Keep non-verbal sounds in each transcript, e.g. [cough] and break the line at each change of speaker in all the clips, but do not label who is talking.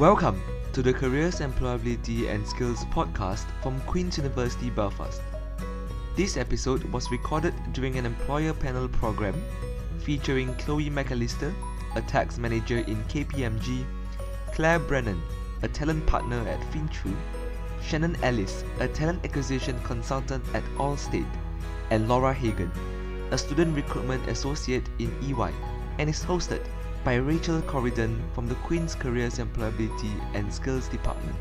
Welcome to the Careers, Employability and Skills podcast from Queen's University Belfast. This episode was recorded during an employer panel program featuring Chloe McAllister, a tax manager in KPMG, Claire Brennan, a talent partner at Fintrue, Shannon Ellis, a talent acquisition consultant at Allstate, and Laura Hagen, a student recruitment associate in EY, and is hosted by Rachel Corridon from the Queen's Careers Employability and Skills Department.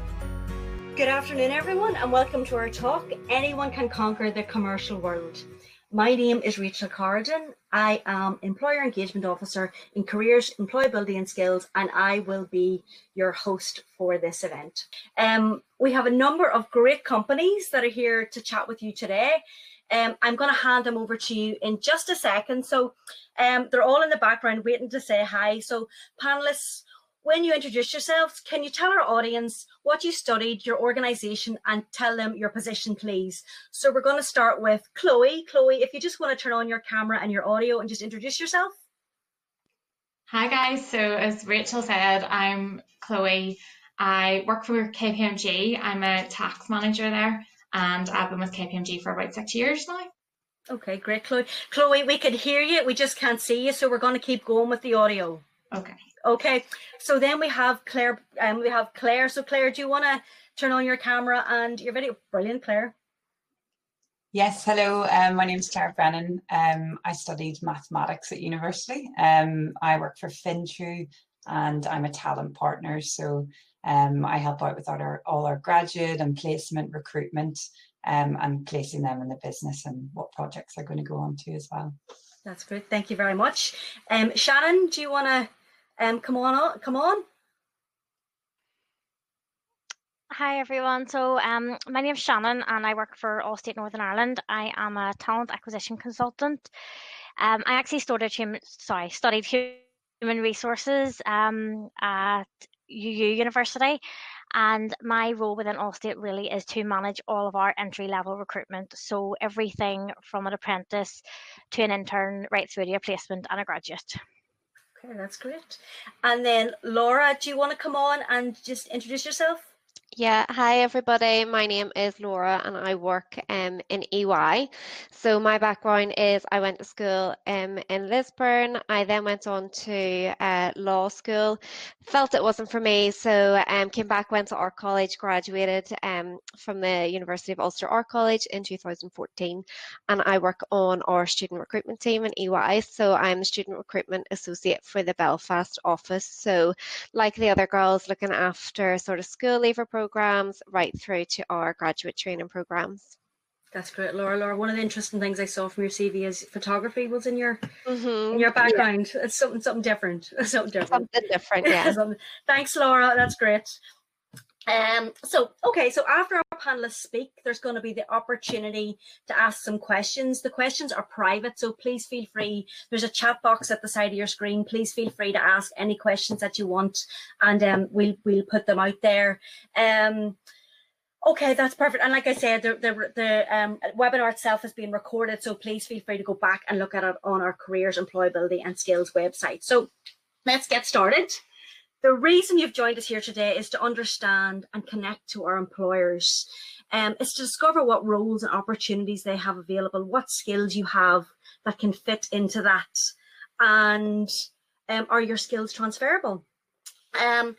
Good afternoon, everyone, and welcome to our talk Anyone Can Conquer the Commercial World. My name is Rachel Corridon. I am Employer Engagement Officer in Careers, Employability and Skills, and I will be your host for this event. Um, we have a number of great companies that are here to chat with you today. Um, I'm going to hand them over to you in just a second. So um, they're all in the background waiting to say hi. So panelists, when you introduce yourselves, can you tell our audience what you studied, your organisation, and tell them your position, please? So we're going to start with Chloe. Chloe, if you just want to turn on your camera and your audio and just introduce yourself.
Hi guys, so as Rachel said, I'm Chloe. I work for KPMG. I'm a tax manager there and I've been with KPMG for about six years now.
Okay, great, Chloe. Chloe, we can hear you, we just can't see you, so we're going to keep going with the audio.
Okay.
Okay. So then we have Claire. Um, we have Claire. So Claire, do you want to turn on your camera and your video? Brilliant, Claire.
Yes, hello. Um, my name is Claire Brennan. Um, I studied mathematics at university. Um, I work for Fintrue and I'm a talent partner. So um, I help out with all our, all our graduate and placement recruitment um, and placing them in the business and what projects they're going to go on to as well.
That's great. Thank you very much. Um, Shannon, do you want to um, come on? Come on.
Hi everyone. So um, my name is Shannon and I work for Allstate Northern Ireland. I am a talent acquisition consultant. Um, I actually studied human, sorry, studied human resources um, at UU University. And my role within Allstate really is to manage all of our entry level recruitment. So everything from an apprentice to an intern, right through to a placement and a graduate.
Okay, that's great. And then Laura, do you want to come on and just introduce yourself?
Yeah, hi everybody. My name is Laura and I work um, in EY. So my background is I went to school um, in Lisburn. I then went on to uh, law school. Felt it wasn't for me, so um, came back, went to Art College, graduated um, from the University of Ulster Art College in 2014, and I work on our student recruitment team in EY. So I'm the student recruitment associate for the Belfast office. So like the other girls, looking after sort of school leaver programs right through to our graduate training programs.
That's great, Laura. Laura, one of the interesting things I saw from your CV is photography was in your
Mm-hmm.
in your background. Yeah. [laughs] It's something something different. [laughs] Something different.
Something different, [laughs] yeah.
Thanks, Laura. That's great. Um, so okay, so after our panelists speak, there's going to be the opportunity to ask some questions. The questions are private, so please feel free. There's a chat box at the side of your screen. Please feel free to ask any questions that you want, and um, we'll we'll put them out there. Um, Okay, that's perfect. And like I said, the the, the um, webinar itself has been recorded, so please feel free to go back and look at it on our careers, employability and skills website. So let's get started. The reason you've joined us here today is to understand and connect to our employers. Um, it's to discover what roles and opportunities they have available, what skills you have that can fit into that, and um, are your skills transferable? Um,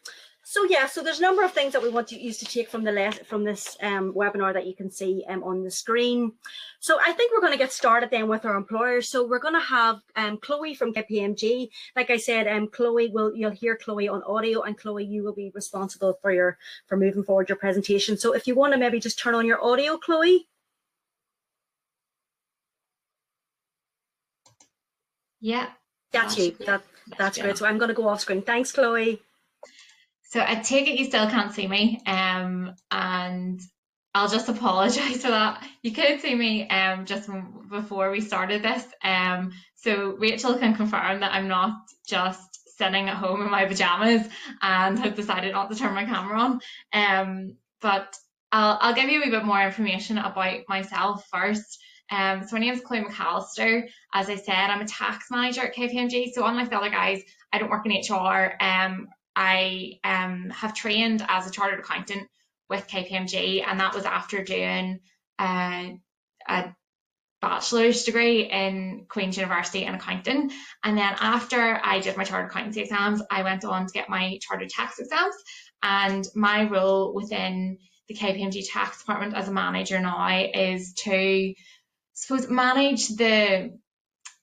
so yeah, so there's a number of things that we want to use to take from the left from this um, webinar that you can see um, on the screen. So I think we're going to get started then with our employers. So we're going to have um, Chloe from KPMG. Like I said, um, Chloe will you'll hear Chloe on audio, and Chloe, you will be responsible for your for moving forward your presentation. So if you want to maybe just turn on your audio, Chloe.
Yeah.
That's you. That, that's great. So I'm going to go off screen. Thanks, Chloe.
So I take it you still can't see me, um, and I'll just [laughs] apologise for that. You could see me um, just before we started this, um, so Rachel can confirm that I'm not just sitting at home in my pajamas and have decided not to turn my camera on. Um, but I'll, I'll give you a wee bit more information about myself first. Um, so my name is Chloe McAllister. As I said, I'm a tax manager at KPMG. So unlike the other guys, I don't work in HR. Um, I um, have trained as a chartered accountant with KPMG, and that was after doing uh, a bachelor's degree in Queen's University in accounting. And then after I did my chartered accountancy exams, I went on to get my chartered tax exams. And my role within the KPMG tax department as a manager now is to suppose manage the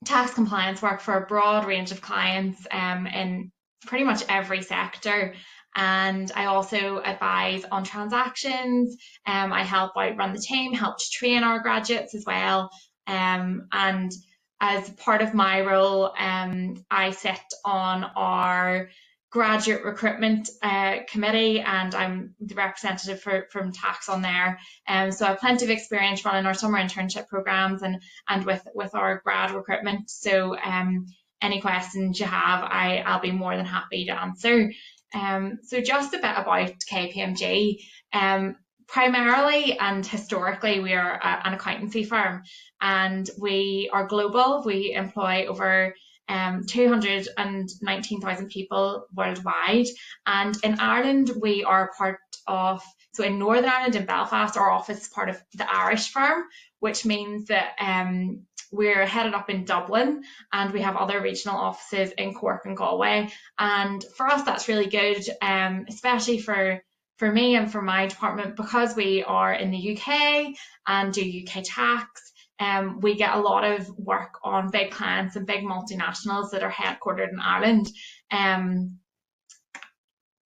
tax compliance work for a broad range of clients um, in pretty much every sector. And I also advise on transactions. Um, I help out run the team, help to train our graduates as well. Um, and as part of my role, um, I sit on our graduate recruitment uh, committee and I'm the representative for, from tax on there. Um, so I have plenty of experience running our summer internship programs and, and with, with our grad recruitment. So um, any questions you have, I, I'll be more than happy to answer. Um, so just a bit about KPMG. Um, primarily and historically, we are a, an accountancy firm and we are global. We employ over um, 219,000 people worldwide. And in Ireland, we are part of, so in Northern Ireland, in Belfast, our office is part of the Irish firm, which means that um, we're headed up in Dublin and we have other regional offices in Cork and Galway. And for us, that's really good, um, especially for for me and for my department because we are in the UK and do UK tax um, we get a lot of work on big clients and big multinationals that are headquartered in Ireland. Um,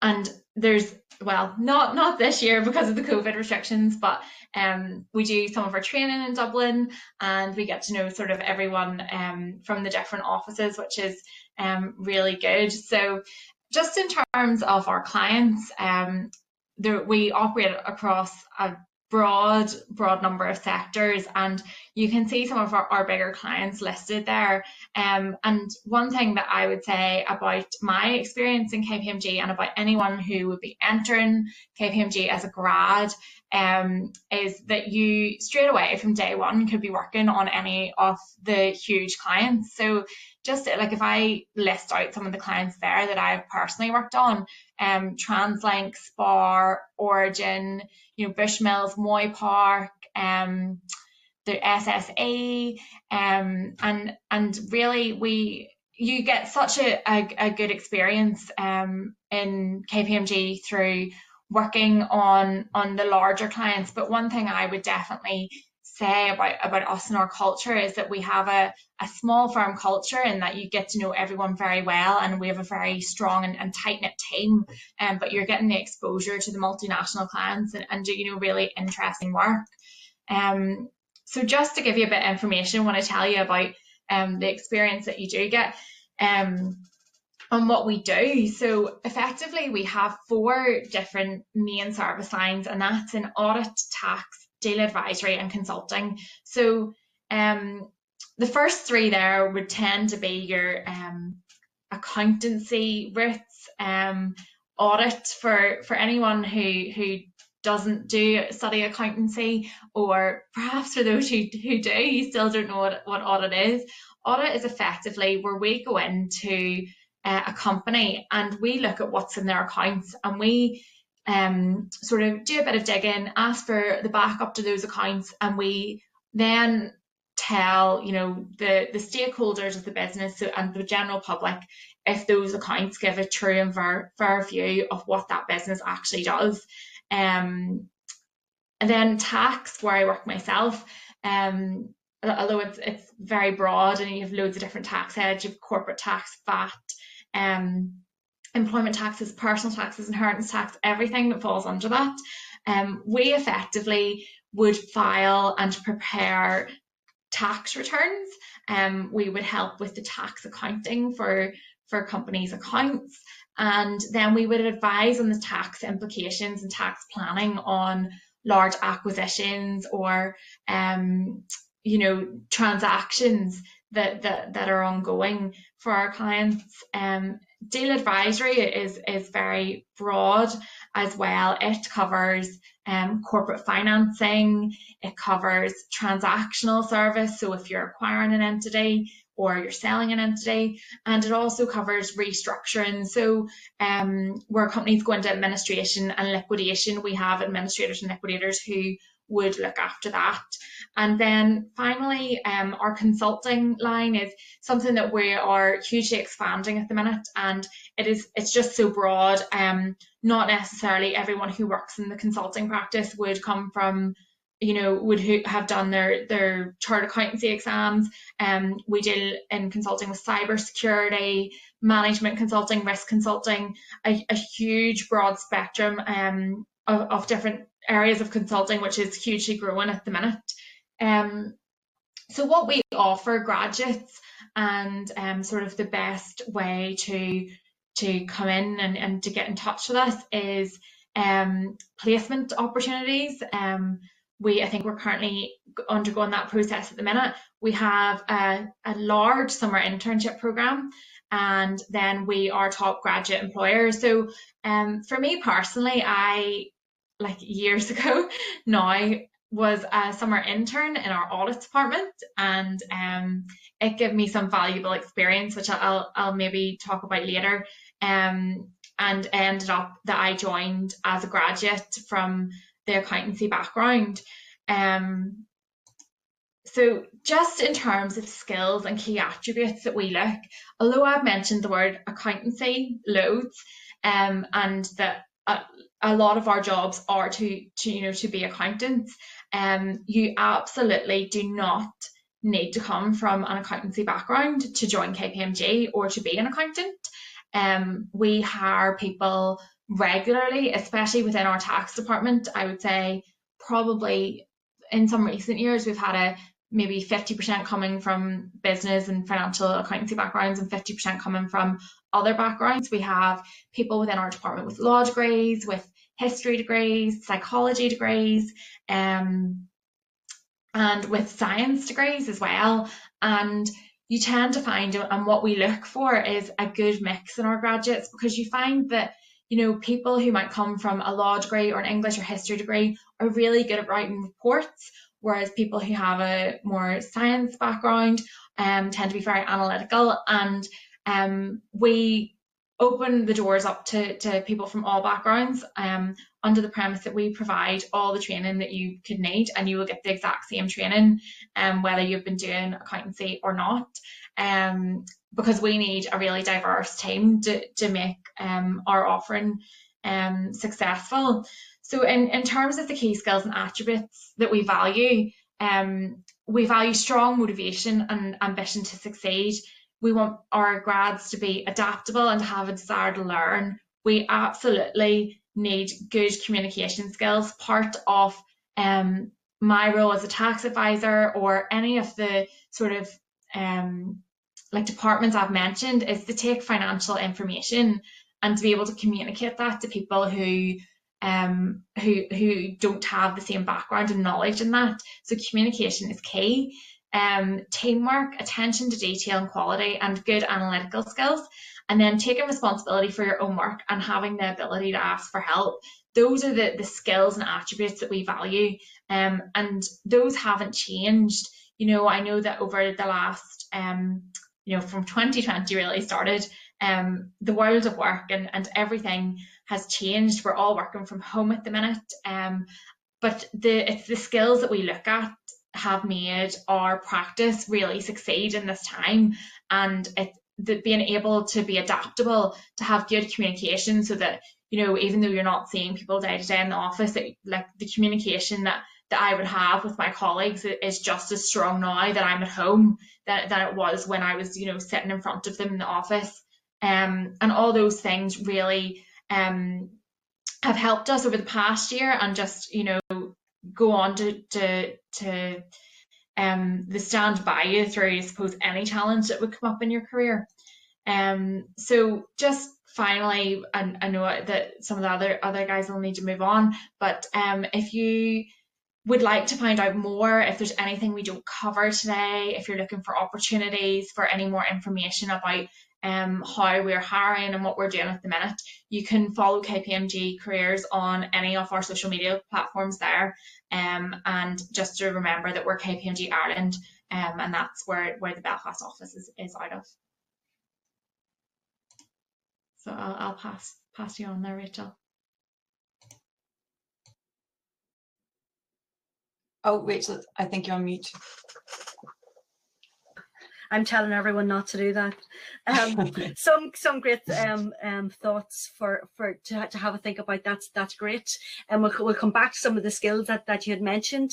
and there's well, not not this year because of the COVID restrictions, but um, we do some of our training in Dublin, and we get to know sort of everyone um, from the different offices, which is um, really good. So, just in terms of our clients, um, there, we operate across a broad broad number of sectors and you can see some of our, our bigger clients listed there. Um, and one thing that i would say about my experience in kpmg and about anyone who would be entering kpmg as a grad um, is that you straight away from day one could be working on any of the huge clients. So just like if I list out some of the clients there that I've personally worked on, um, TransLink, Spar, Origin, you know, Bushmills, Moy Park, um, the SSA, um, and and really we you get such a, a, a good experience um, in KPMG through working on on the larger clients. But one thing I would definitely say about about us and our culture is that we have a, a small firm culture and that you get to know everyone very well and we have a very strong and, and tight knit team um, but you're getting the exposure to the multinational clients and, and do you know really interesting work um so just to give you a bit of information I want to tell you about um the experience that you do get um on what we do. So effectively we have four different main service lines and that's in audit, tax, deal advisory and consulting. So um, the first three there would tend to be your um, accountancy routes, um, audit for for anyone who who doesn't do study accountancy, or perhaps for those who, who do, you still don't know what, what audit is. Audit is effectively where we go into uh, a company and we look at what's in their accounts and we um, sort of do a bit of digging, ask for the backup to those accounts, and we then tell you know the the stakeholders of the business and the general public if those accounts give a true and fair, fair view of what that business actually does. Um, and then tax, where I work myself, um, although it's it's very broad and you have loads of different tax heads, you have corporate tax, VAT, um, employment taxes, personal taxes, inheritance tax, everything that falls under that. Um, we effectively would file and prepare tax returns. Um, we would help with the tax accounting for, for companies' accounts. And then we would advise on the tax implications and tax planning on large acquisitions or um, you know transactions that, that that are ongoing for our clients. Um, deal advisory is is very broad as well. It covers um, corporate financing, it covers transactional service. So if you're acquiring an entity or you're selling an entity. And it also covers restructuring. So um, where companies go into administration and liquidation, we have administrators and liquidators who would look after that. And then finally, um, our consulting line is something that we are hugely expanding at the minute, and it is it's just so broad. Um, not necessarily everyone who works in the consulting practice would come from you know would have done their their chart accountancy exams um we deal in consulting with cyber security management consulting risk consulting a, a huge broad spectrum um of, of different areas of consulting which is hugely growing at the minute um so what we offer graduates and um sort of the best way to to come in and, and to get in touch with us is um placement opportunities um we I think we're currently undergoing that process at the minute. We have a, a large summer internship program and then we are top graduate employers. So um, for me personally, I like years [laughs] ago now was a summer intern in our audit department and um, it gave me some valuable experience which I'll, I'll maybe talk about later um, and ended up that I joined as a graduate from the accountancy background. Um, so just in terms of skills and key attributes that we look, although I've mentioned the word accountancy loads, um, and that a, a lot of our jobs are to, to you know to be accountants, um, you absolutely do not need to come from an accountancy background to join KPMG or to be an accountant. Um, we hire people regularly, especially within our tax department. I would say probably in some recent years we've had a maybe 50% coming from business and financial accountancy backgrounds and 50% coming from other backgrounds. We have people within our department with law degrees, with history degrees, psychology degrees, um, and with science degrees as well. And you tend to find, and what we look for is a good mix in our graduates because you find that you know, people who might come from a law degree or an English or history degree are really good at writing reports, whereas people who have a more science background um, tend to be very analytical. And um, we open the doors up to, to people from all backgrounds um, under the premise that we provide all the training that you could need and you will get the exact same training um, whether you've been doing accountancy or not um, because we need a really diverse team to, to make um, our offering um, successful. So in, in terms of the key skills and attributes that we value, um, we value strong motivation and ambition to succeed. We want our grads to be adaptable and have a desire to learn. We absolutely need good communication skills. Part of um, my role as a tax advisor or any of the sort of um, like departments I've mentioned is to take financial information and to be able to communicate that to people who um who who don't have the same background and knowledge in that. So communication is key. Um, teamwork, attention to detail and quality, and good analytical skills, and then taking responsibility for your own work and having the ability to ask for help. Those are the, the skills and attributes that we value, um, and those haven't changed. You know, I know that over the last um, you know, from 2020 really started, um, the world of work and, and everything has changed. We're all working from home at the minute. Um, but the it's the skills that we look at have made our practice really succeed in this time. And it being able to be adaptable, to have good communication so that, you know, even though you're not seeing people day to day in the office, that, like the communication that that I would have with my colleagues is just as strong now that I'm at home that, that it was when I was, you know, sitting in front of them in the office. Um, and all those things really um, have helped us over the past year and just, you know, go on to, to, to um, the stand by you through, I suppose, any challenge that would come up in your career. Um, so just finally, and I know that some of the other other guys will need to move on, but um, if you would like to find out more if there's anything we don't cover today, if you're looking for opportunities for any more information about um, how we're hiring and what we're doing at the minute, you can follow KPMG Careers on any of our social media platforms there. Um, and just to remember that we're KPMG Ireland um, and that's where where the Belfast office is, is out of. So I'll, I'll pass pass you on there, Rachel.
Oh, Rachel, I think you're on mute.
I'm telling everyone not to do that. Um, [laughs] some some great um, um, thoughts for for to, to have a think about. That's that's great, and we'll we'll come back to some of the skills that, that you had mentioned.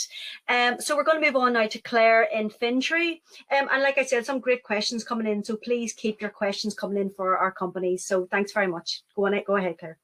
Um, so we're going to move on now to Claire in Fintrue, um, and like I said, some great questions coming in. So please keep your questions coming in for our companies. So thanks very much. Go on, it. go ahead, Claire.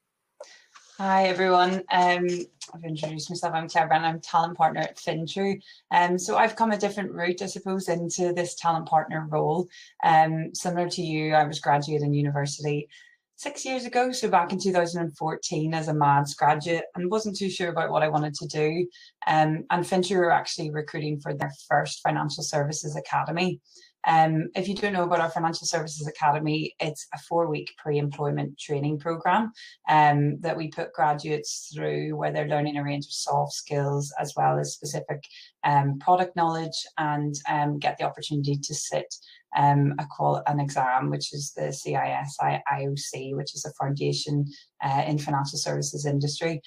Hi everyone. Um, I've introduced myself. I'm Claire Brennan. I'm talent partner at Fintrue. Um, so I've come a different route, I suppose, into this talent partner role. Um, similar to you, I was graduating university six years ago, so back in 2014 as a maths graduate, and wasn't too sure about what I wanted to do. Um, and Fintrue were actually recruiting for their first financial services academy. Um, if you don't know about our Financial Services Academy, it's a four week pre employment training program um, that we put graduates through where they're learning a range of soft skills as well as specific um, product knowledge and um, get the opportunity to sit um, a an exam, which is the CIS IOC, which is a foundation uh, in financial services industry.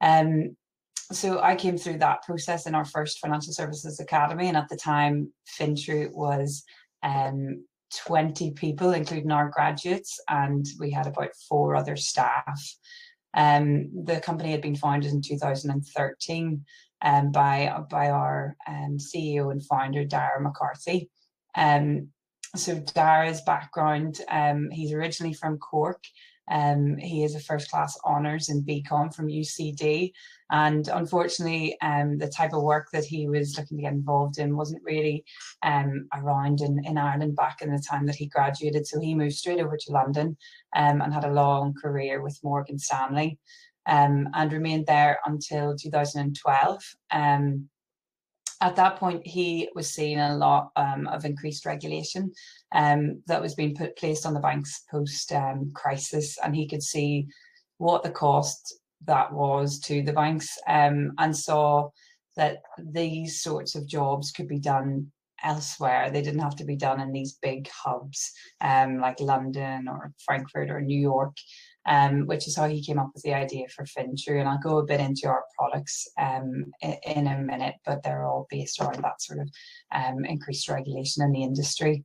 Um, so I came through that process in our first financial services academy, and at the time, Fintrue was um, 20 people, including our graduates, and we had about four other staff. Um, the company had been founded in 2013 um, by by our um, CEO and founder Darragh McCarthy. Um, so Darragh's background, um, he's originally from Cork. Um, he is a first class honours in BCom from UCD, and unfortunately, um, the type of work that he was looking to get involved in wasn't really um, around in, in Ireland back in the time that he graduated. So he moved straight over to London um, and had a long career with Morgan Stanley um, and remained there until 2012 um, at that point, he was seeing a lot um, of increased regulation um, that was being put placed on the banks post um, crisis, and he could see what the cost that was to the banks um, and saw that these sorts of jobs could be done elsewhere. They didn't have to be done in these big hubs um, like London or Frankfurt or New York, um, which is how he came up with the idea for Fintrue. And I'll go a bit into our products um, in, a minute, but they're all based around that sort of um, increased regulation in the industry.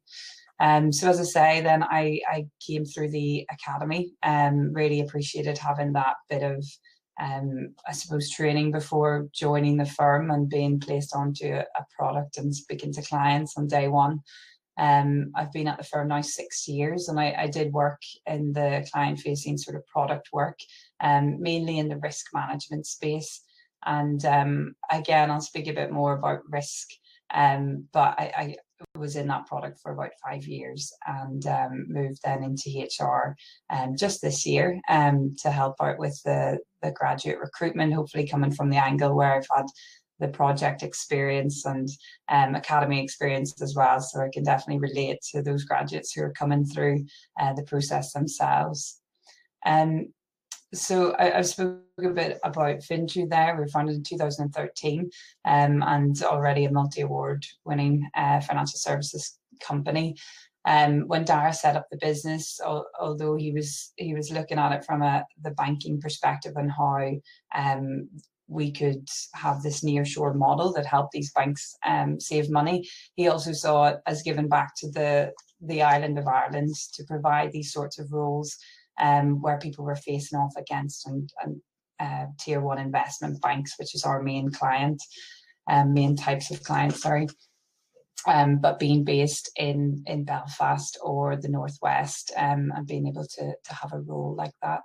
Um, so as I say, then I, I came through the academy and um, really appreciated having that bit of, um, I suppose, training before joining the firm and being placed onto a, a product and speaking to clients on day one. Um, I've been at the firm now six years, and I, I did work in the client-facing sort of product work, um, mainly in the risk management space. And um, again, I'll speak a bit more about risk. Um, but I, I, was in that product for about five years and um, moved then into HR um, just this year um, to help out with the, the graduate recruitment, hopefully coming from the angle where I've had the project experience and um, academy experience as well. So I can definitely relate to those graduates who are coming through uh, the process themselves. Um, so I, have spoken a bit about Fintrue there. We founded in 2013 um, and already a multi-award winning uh, financial services company. Um, when Darragh set up the business, al- although he was he was looking at it from a the banking perspective and how um, we could have this nearshore model that helped these banks um, save money. He also saw it as giving back to the the island of Ireland to provide these sorts of roles um, where people were facing off against and, and uh, tier one investment banks, which is our main client, um, main types of clients, sorry. Um, but being based in in Belfast or the northwest um, and being able to to have a role like that.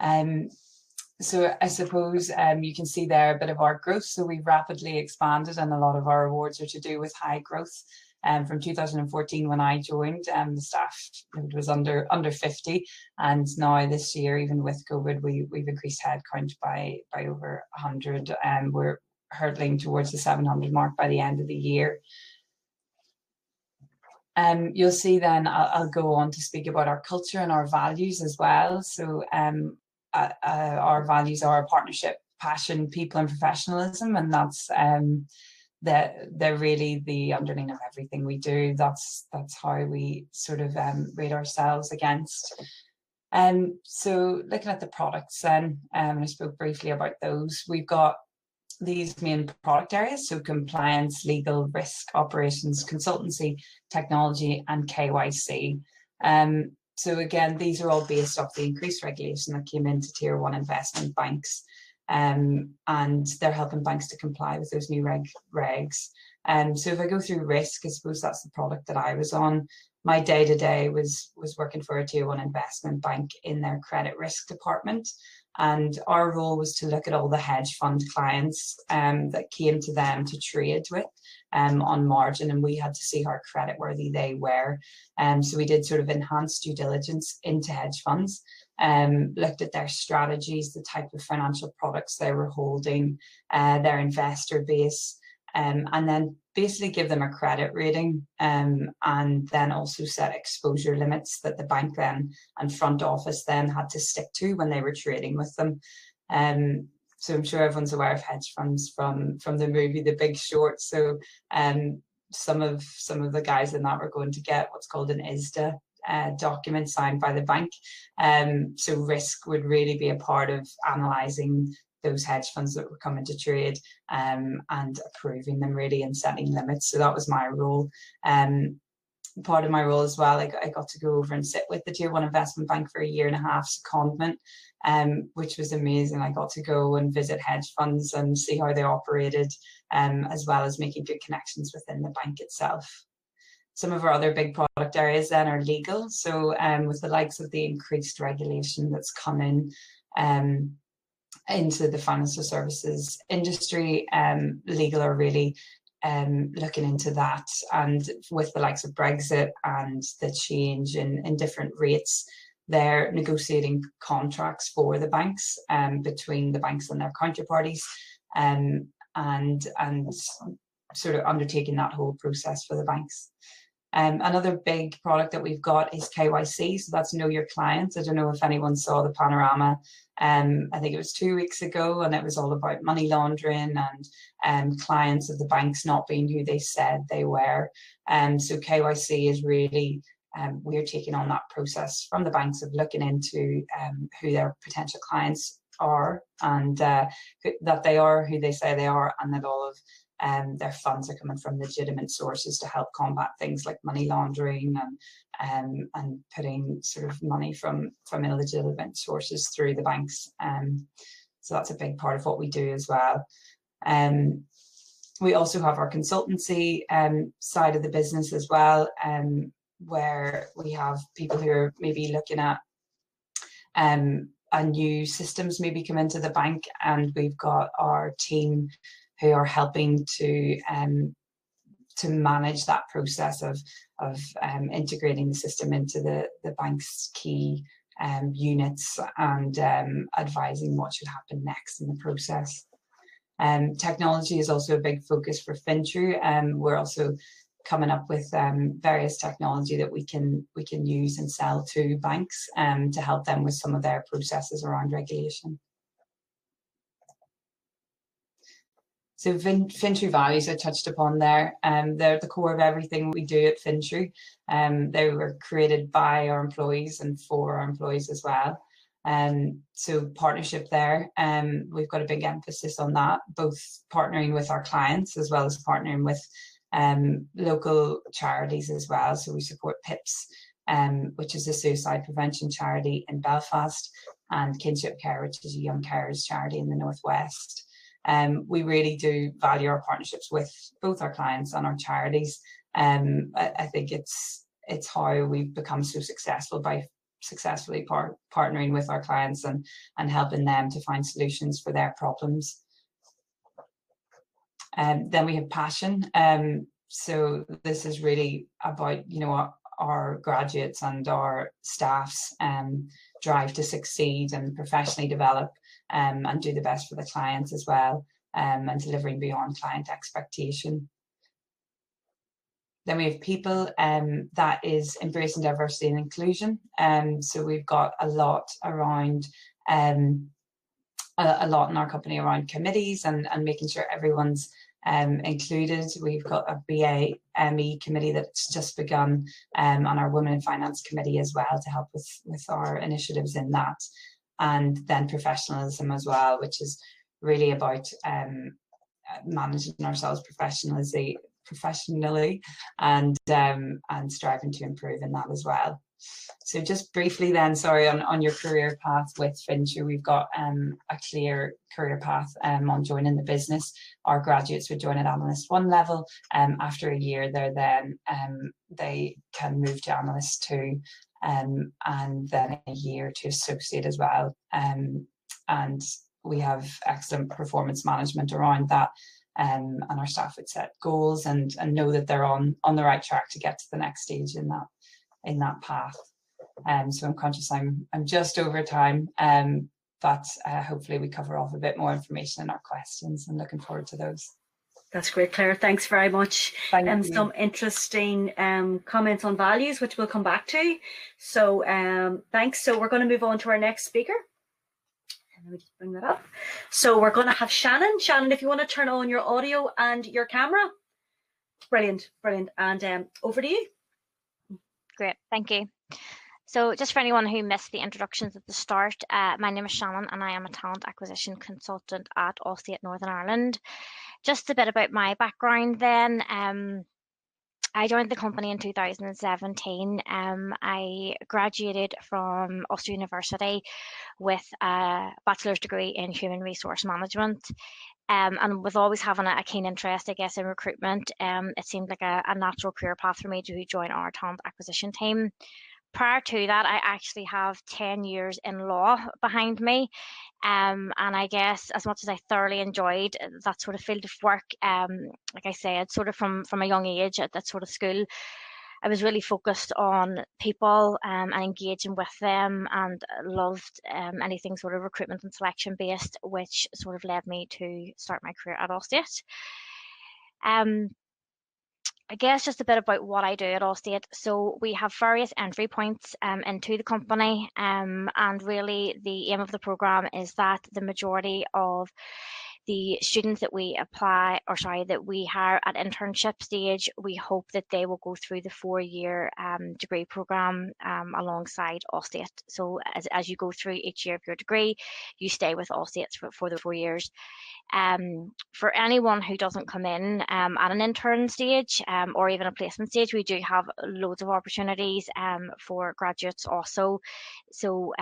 Um, so I suppose um, you can see there a bit of our growth. So we've rapidly expanded, and a lot of our awards are to do with high growth. Um, from 2014 when I joined, um, the staff was under under 50, and now this year, even with COVID, we we've increased headcount by by over 100, and we're hurtling towards the 700 mark by the end of the year. Um, you'll see then I'll, I'll, go on to speak about our culture and our values as well. So um, uh, uh, our values are partnership, passion, people, and professionalism, and that's um, they're, they're really the underling of everything we do. That's that's how we sort of um, rate ourselves against. Um, so looking at the products then, um, I spoke briefly about those. We've got these main product areas, so compliance, legal, risk, operations, consultancy, technology, and KYC. Um, so again, these are all based off the increased regulation that came into tier one investment banks. Um, and they're helping banks to comply with those new reg regs. Um, so if I go through risk, I suppose that's the product that I was on. My day to day was was working for a tier one investment bank in their credit risk department, and our role was to look at all the hedge fund clients um, that came to them to trade with um, on margin, and we had to see how credit worthy they were. Um, so we did sort of enhanced due diligence into hedge funds, um, looked at their strategies, the type of financial products they were holding, uh, their investor base, um, and then basically give them a credit rating um, and then also set exposure limits that the bank then and front office then had to stick to when they were trading with them. Um, so I'm sure everyone's aware of hedge funds from from the movie The Big Short. So um, some of some of the guys in that were going to get what's called an ISDA uh, document signed by the bank. Um, so risk would really be a part of analysing those hedge funds that were coming to trade um, and approving them really and setting limits. So that was my role. Um, part of my role as well, I got, I got to go over and sit with the Tier 1 investment bank for a year and a half secondment, um, which was amazing. I got to go and visit hedge funds and see how they operated, um, as well as making good connections within the bank itself. Some of our other big product areas then are legal. So um, with the likes of the increased regulation that's come in, um, into the financial services industry. Um, legal are really um, looking into that, and with the likes of Brexit and the change in, in different rates, they're negotiating contracts for the banks um, between the banks and their counterparties, um, and and sort of undertaking that whole process for the banks. Um, another big product that we've got is KYC, so that's Know Your Clients. I don't know if anyone saw the panorama. Um, I think it was two weeks ago, and it was all about money laundering and um, clients of the banks not being who they said they were. Um, so KYC is really um, we're taking on that process from the banks of looking into um, who their potential clients are and uh, that they are who they say they are, and that all of um, their funds are coming from legitimate sources to help combat things like money laundering and um, and putting sort of money from from illegitimate sources through the banks. Um, so that's a big part of what we do as well. Um, we also have our consultancy um, side of the business as well, um, where we have people who are maybe looking at um, a new systems maybe come into the bank, and we've got our team who are helping to um, to manage that process of of um, integrating the system into the the bank's key um, units and um, advising what should happen next in the process. Um, technology is also a big focus for FinTrue. Um, we're also coming up with um, various technology that we can we can use and sell to banks um, to help them with some of their processes around regulation. So FinTrue values I touched upon there. Um, they're the core of everything we do at FinTrue. Um, they were created by our employees and for our employees as well. Um, so partnership there. Um, we've got a big emphasis on that, both partnering with our clients as well as partnering with um, local charities as well. So we support PIPS, um, which is a suicide prevention charity in Belfast, and Kinship Care, which is a young carers charity in the Northwest. Um, we really do value our partnerships with both our clients and our charities. Um, I, I think it's it's how we've become so successful by successfully par- partnering with our clients and and helping them to find solutions for their problems. Um, then we have passion. Um, so this is really about you know our graduates and our staff's um, drive to succeed and professionally develop um, and do the best for the clients as well um, and delivering beyond client expectation. Then we have people um, that is embracing diversity and inclusion. Um, so we've got a lot around um, a, a, lot in our company around committees and, and making sure everyone's um, included. We've got a BA ME committee that's just begun um, on our Women in Finance committee as well to help with, with our initiatives in that. And then professionalism as well, which is really about um, managing ourselves professionally, professionally and um, and striving to improve in that as well. So just briefly then, sorry, on, on your career path with Fintrue, we've got um, a clear career path um, on joining the business. Our graduates would join at analyst one level. Um, after a year, they're then um, they can move to analyst two, um, and then a year to associate as well. Um, and we have excellent performance management around that. Um, and our staff would set goals and and know that they're on on the right track to get to the next stage in that in that path. Um, so I'm conscious I'm I'm just over time, um, but uh, hopefully we cover off a bit more information in our questions and looking forward to those.
That's great, Claire. Thanks very much.
Thank
um, some interesting um, comments on values, which we'll come back to. So um, thanks. So we're going to move on to our next speaker. Let me just bring that up. So we're going to have Shannon. Shannon, if you want to turn on your audio and your camera. Brilliant, brilliant. And um, over to you.
Great, thank you. So just for anyone who missed the introductions at the start, uh, my name is Shannon and I am a talent acquisition consultant at Allstate Northern Ireland. Just a bit about my background then. Um, I joined the company in 2017. Um, I graduated from Ulster University with a bachelor's degree in human resource management. Um, and with always having a, a, keen interest, I guess, in recruitment, um, it seemed like a, a natural career path for me to join our talent acquisition team prior to that, I actually have 10 years in law behind me. Um, and I guess as much as I thoroughly enjoyed that sort of field of work, um, like I said, sort of from, from a young age at that sort of school, I was really focused on people um, and engaging with them and loved um, anything sort of recruitment and selection based, which sort of led me to start my career at Allstate. Um, I guess just a bit about what I do at Allstate. So we have various entry points um, into the company, um, and really the aim of the program is that the majority of the students that we apply or sorry that we hire at internship stage we hope that they will go through the four year um, degree program um, alongside Allstate so as, as you go through each year of your degree you stay with Allstate for, for the four years. Um, for anyone who doesn't come in um, at an intern stage um, or even a placement stage we do have loads of opportunities um, for graduates also. So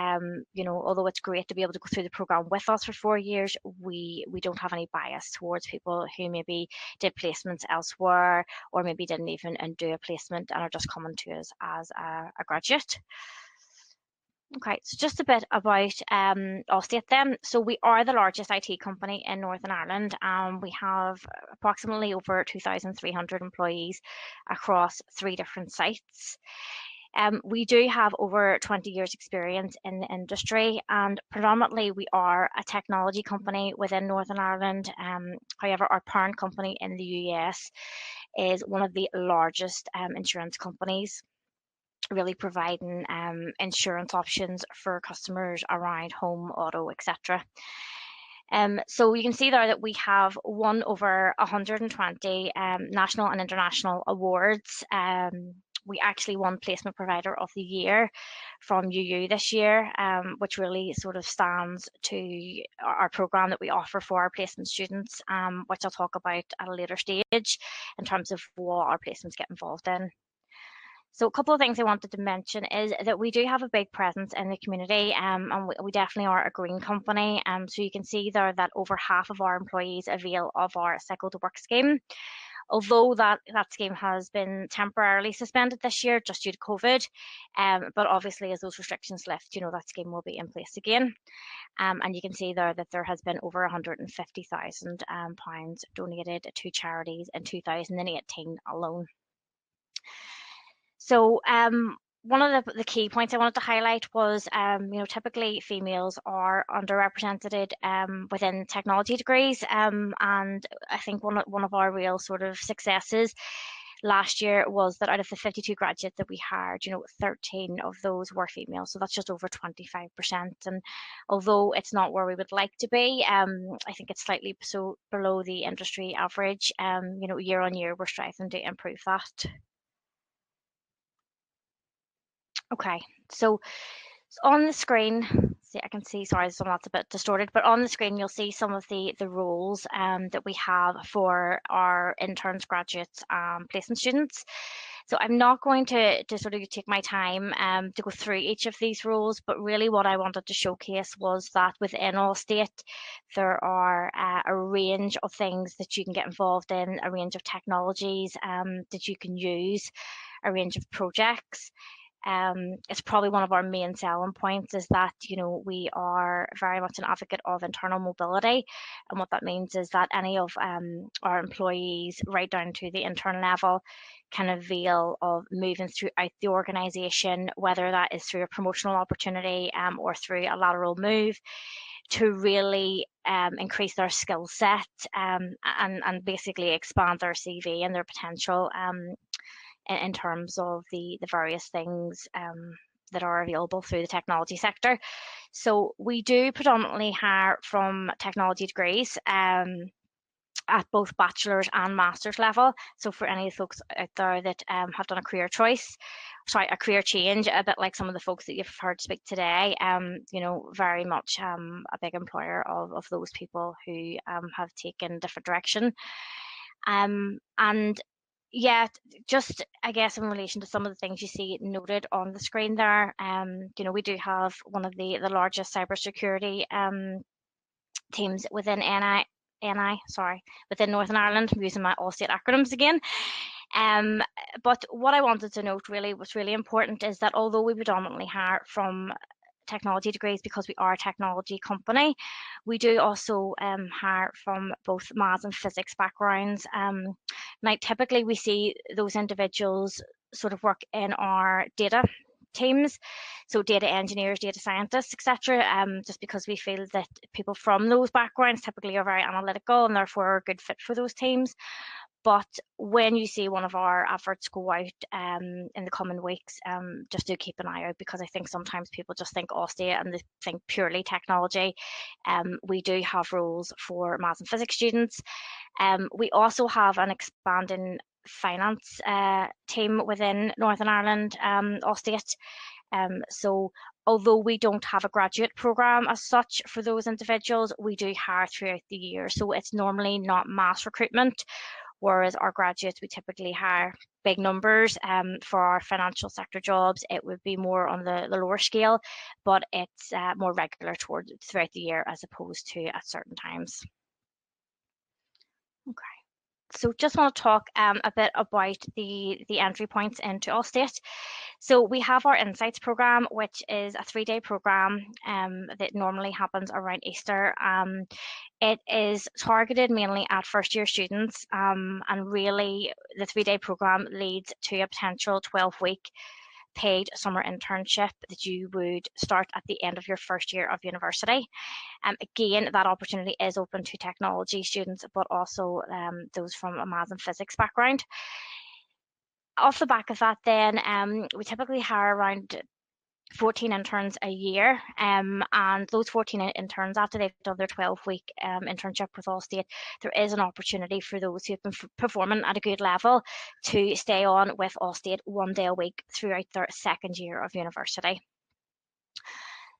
you know although it's great to be able to go through the program with us for four years we we don't don't have any bias towards people who maybe did placements elsewhere or maybe didn't even do a placement and are just coming to us as a, a graduate. Okay, so just a bit about um, Allstate then. So we are the largest IT company in Northern Ireland. and we have approximately over 2,300 employees across three different sites. Um, we do have over 20 years experience in the industry and predominantly we are a technology company within Northern Ireland. Um, however, our parent company in the US is one of the largest um, insurance companies really providing um, insurance options for customers around home, auto, etc. Um, so you can see there that we have won over 120 um, national and international awards um, we actually won Placement Provider of the Year from UU this year, um, which really sort of stands to our program that we offer for our placement students, um, which I'll talk about at a later stage in terms of what our placements get involved in. So a couple of things I wanted to mention is that we do have a big presence in the community um, and we, we, definitely are a green company. Um, so you can see there that over half of our employees avail of our Cycle to Work scheme although that, that scheme has been temporarily suspended this year just due to COVID. Um, but obviously, as those restrictions lift, you know, that scheme will be in place again. Um, and you can see there that there has been over £150,000 um, pounds donated to charities in 2018 alone. So um, one of the, the key points I wanted to highlight was, um, you know, typically females are underrepresented um, within technology degrees, um, and I think one of, one of our real sort of successes last year was that out of the 52 graduates that we hired, you know, 13 of those were female. So that's just over 25%. And although it's not where we would like to be, um, I think it's slightly so below the industry average. Um, you know, year on year, we're striving to improve that. Okay, so on the screen, see, I can see, sorry, some that's a bit distorted, but on the screen, you'll see some of the, the roles um, that we have for our interns, graduates, um, placement students. So I'm not going to, to sort of take my time um, to go through each of these roles, but really what I wanted to showcase was that within Allstate, there are uh, a range of things that you can get involved in, a range of technologies um, that you can use, a range of projects um, it's probably one of our main selling points is that you know we are very much an advocate of internal mobility. And what that means is that any of um, our employees right down to the intern level can avail of moving throughout the organization whether that is through a promotional opportunity um, or through a lateral move to really um, increase their skill set um, and, and basically expand their CV and their potential um, in, in terms of the, the various things um, that are available through the technology sector. So we do predominantly hire from technology degrees. Um, at both bachelor's and master's level. So for any folks out there that um, have done a career choice, sorry, a career change, a bit like some of the folks that you've heard speak today, um, you know, very much um, a big employer of, of those people who um, have taken different direction. Um, and yeah, just I guess in relation to some of the things you see noted on the screen there, um, you know, we do have one of the the largest cybersecurity um teams within NI, NI, sorry, within Northern Ireland. I'm using my Allstate acronyms again. Um, but what I wanted to note really was really important is that although we predominantly hire from technology degrees because we are a technology company. We do also um, hire from both maths and physics backgrounds. Um, now, typically we see those individuals sort of work in our data teams so data engineers data scientists etc um, just because we feel that people from those backgrounds typically are very analytical and therefore are a good fit for those teams but when you see one of our adverts go out um, in the coming weeks, um, just do keep an eye out because I think sometimes people just think Allstate and they think purely technology. Um, we do have roles for maths and physics students. Um, we also have an expanding finance uh, team within Northern Ireland um. Um, so although we don't have a graduate program as such for those individuals, we do hire throughout the year. So it's normally not mass recruitment whereas our graduates we typically hire big numbers um, for our financial sector jobs it would be more on the, the lower scale but it's uh, more regular toward throughout the year as opposed to at certain times. Okay so just want to talk um, a bit about the, the entry points into Allstate. So we have our Insights program, which is a three-day program um, that normally happens around Easter. Um, it is targeted mainly at first-year students, um, and really the three-day program leads to a potential 12-week paid summer internship that you would start at the end of your first year of university. Um, again, that opportunity is open to technology students, but also um, those from a maths and physics background. Off the back of that, then, um, we typically hire around 14 interns a year um, and those 14 interns after they've done their 12 week um, internship with Allstate there is an opportunity for those who've been performing at a good level to stay on with Allstate one day a week throughout their second year of university.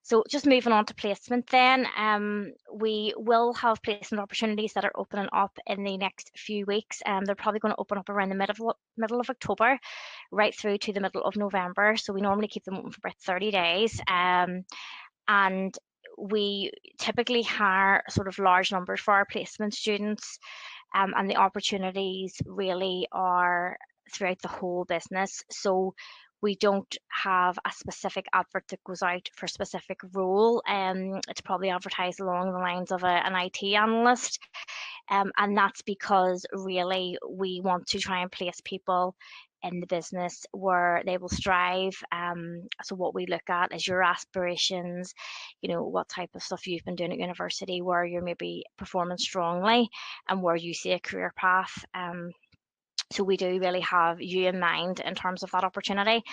So just moving on to placement then, um, we will have placement opportunities that are opening up in the next few weeks. Um, they're probably going to open up around the middle of, middle of October, right through to the middle of November. So we normally keep them open for about 30 days. Um, and we typically hire sort of large numbers for our placement students. Um, and the opportunities really are throughout the whole business. So we don't have a specific advert that goes out for a specific role. Um, it's probably advertised along the lines of a, an IT analyst. Um, and that's because really we want to try and place people in the business where they will strive. Um, so what we look at is your aspirations, you know, what type of stuff you've been doing at university, where you're maybe performing strongly and where you see a career path. Um, so we do really have you in mind in terms of that opportunity.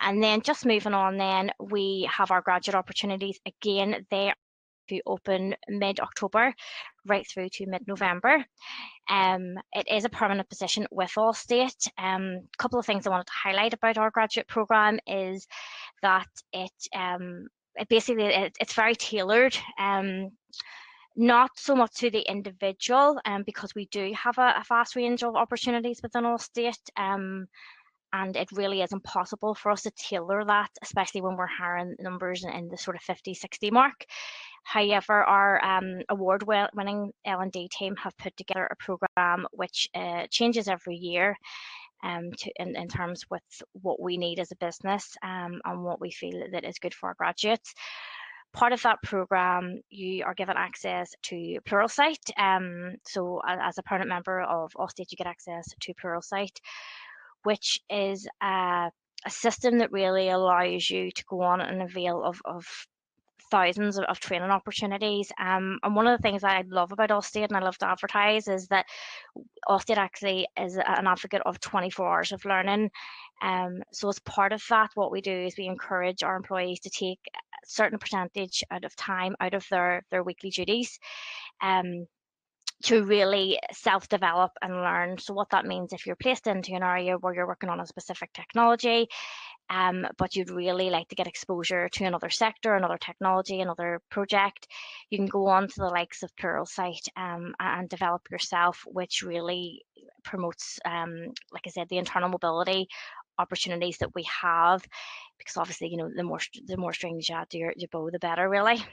And then just moving on, then we have our graduate opportunities. Again, they to open mid-October right through to mid-November. Um, it is a permanent position with Allstate. A um, couple of things I wanted to highlight about our graduate program is that it, um, it basically it, it's very tailored. Not so much to the individual, um, because we do have a, a vast range of opportunities within Allstate. Um, and it really is impossible for us to tailor that, especially when we're hiring numbers in the sort of 50, 60 mark. However, our um, award-winning L&D team have put together a program which uh, changes every year um, to, in, in terms with what we need as a business um, and what we feel that is good for our graduates. Part of that program, you are given access to Pluralsight. Um, so as a permanent member of Allstate, you get access to Pluralsight which is a, a system that really allows you to go on and avail of, of thousands of, of, training opportunities. Um, and one of the things I love about Allstate and I love to advertise is that Allstate actually is an advocate of 24 hours of learning. Um, so as part of that, what we do is we encourage our employees to take a certain percentage out of time out of their, their weekly duties. Um, to really self-develop and learn. So what that means if you're placed into an area where you're working on a specific technology, um, but you'd really like to get exposure to another sector, another technology, another project, you can go on to the likes of Pluralsight um, and develop yourself, which really promotes, um, like I said, the internal mobility opportunities that we have, because obviously, you know, the more the more strings you add to your, your bow, the better, really.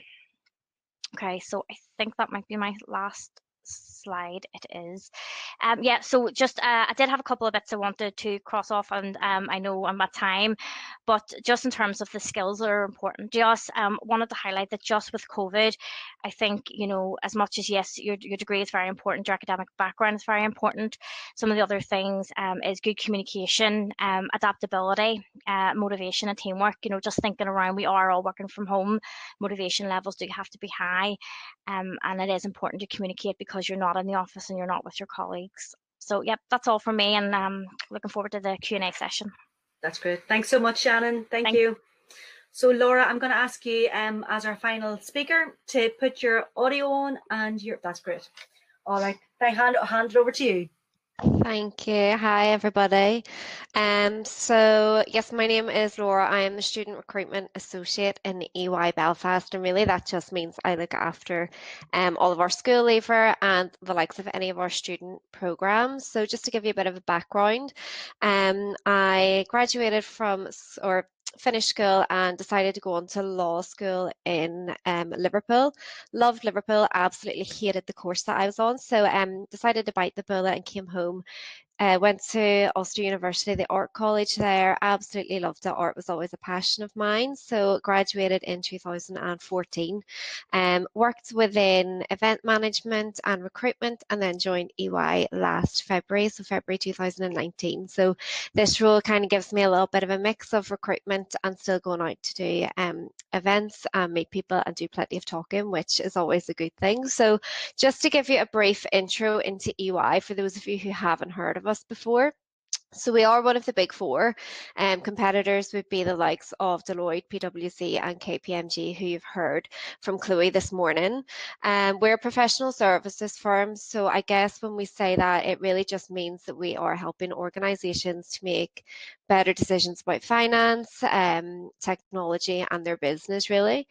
Okay, so I think that might be my last slide it is. Um, yeah, so just uh, I did have a couple of bits I wanted to cross off, and um, I know I'm at time, but just in terms of the skills that are important, just um, wanted to highlight that just with COVID, I think you know as much as yes, your your degree is very important, your academic background is very important. Some of the other things um, is good communication, um, adaptability, uh, motivation, and teamwork. You know, just thinking around, we are all working from home. Motivation levels do have to be high, um, and it is important to communicate because you're not in the office and you're not with your colleagues. So yep, that's all from me and um, looking forward to the Q&A session.
That's great. Thanks so much, Shannon. Thank, Thank you. So Laura, I'm going to ask you um, as our final speaker to put your audio on and your, that's great. All right, I hand, hand it over to you.
Thank you. Hi, everybody. Um, so, yes, my name is Laura. I am the Student Recruitment Associate in EY Belfast, and really that just means I look after um, all of our school leaver and the likes of any of our student programs. So, just to give you a bit of a background, um, I graduated from, or finished school and decided to go on to law school in um, Liverpool. Loved Liverpool, absolutely hated the course that I was on. So um, decided to bite the bullet and came home uh, went to Ulster University, the art college there. Absolutely loved it. Art was always a passion of mine. So graduated in 2014. Um, worked within event management and recruitment, and then joined EY last February, so February 2019. So this role kind of gives me a little bit of a mix of recruitment and still going out to do um, events and meet people and do plenty of talking, which is always a good thing. So just to give you a brief intro into EY for those of you who haven't heard of us before. So we are one of the big four. Um, competitors would be the likes of Deloitte, PwC and KPMG, who you've heard from Chloe this morning. Um, we're a professional services firm, so I guess when we say that, it really just means that we are helping organisations to make better decisions about finance, um, technology and their business really.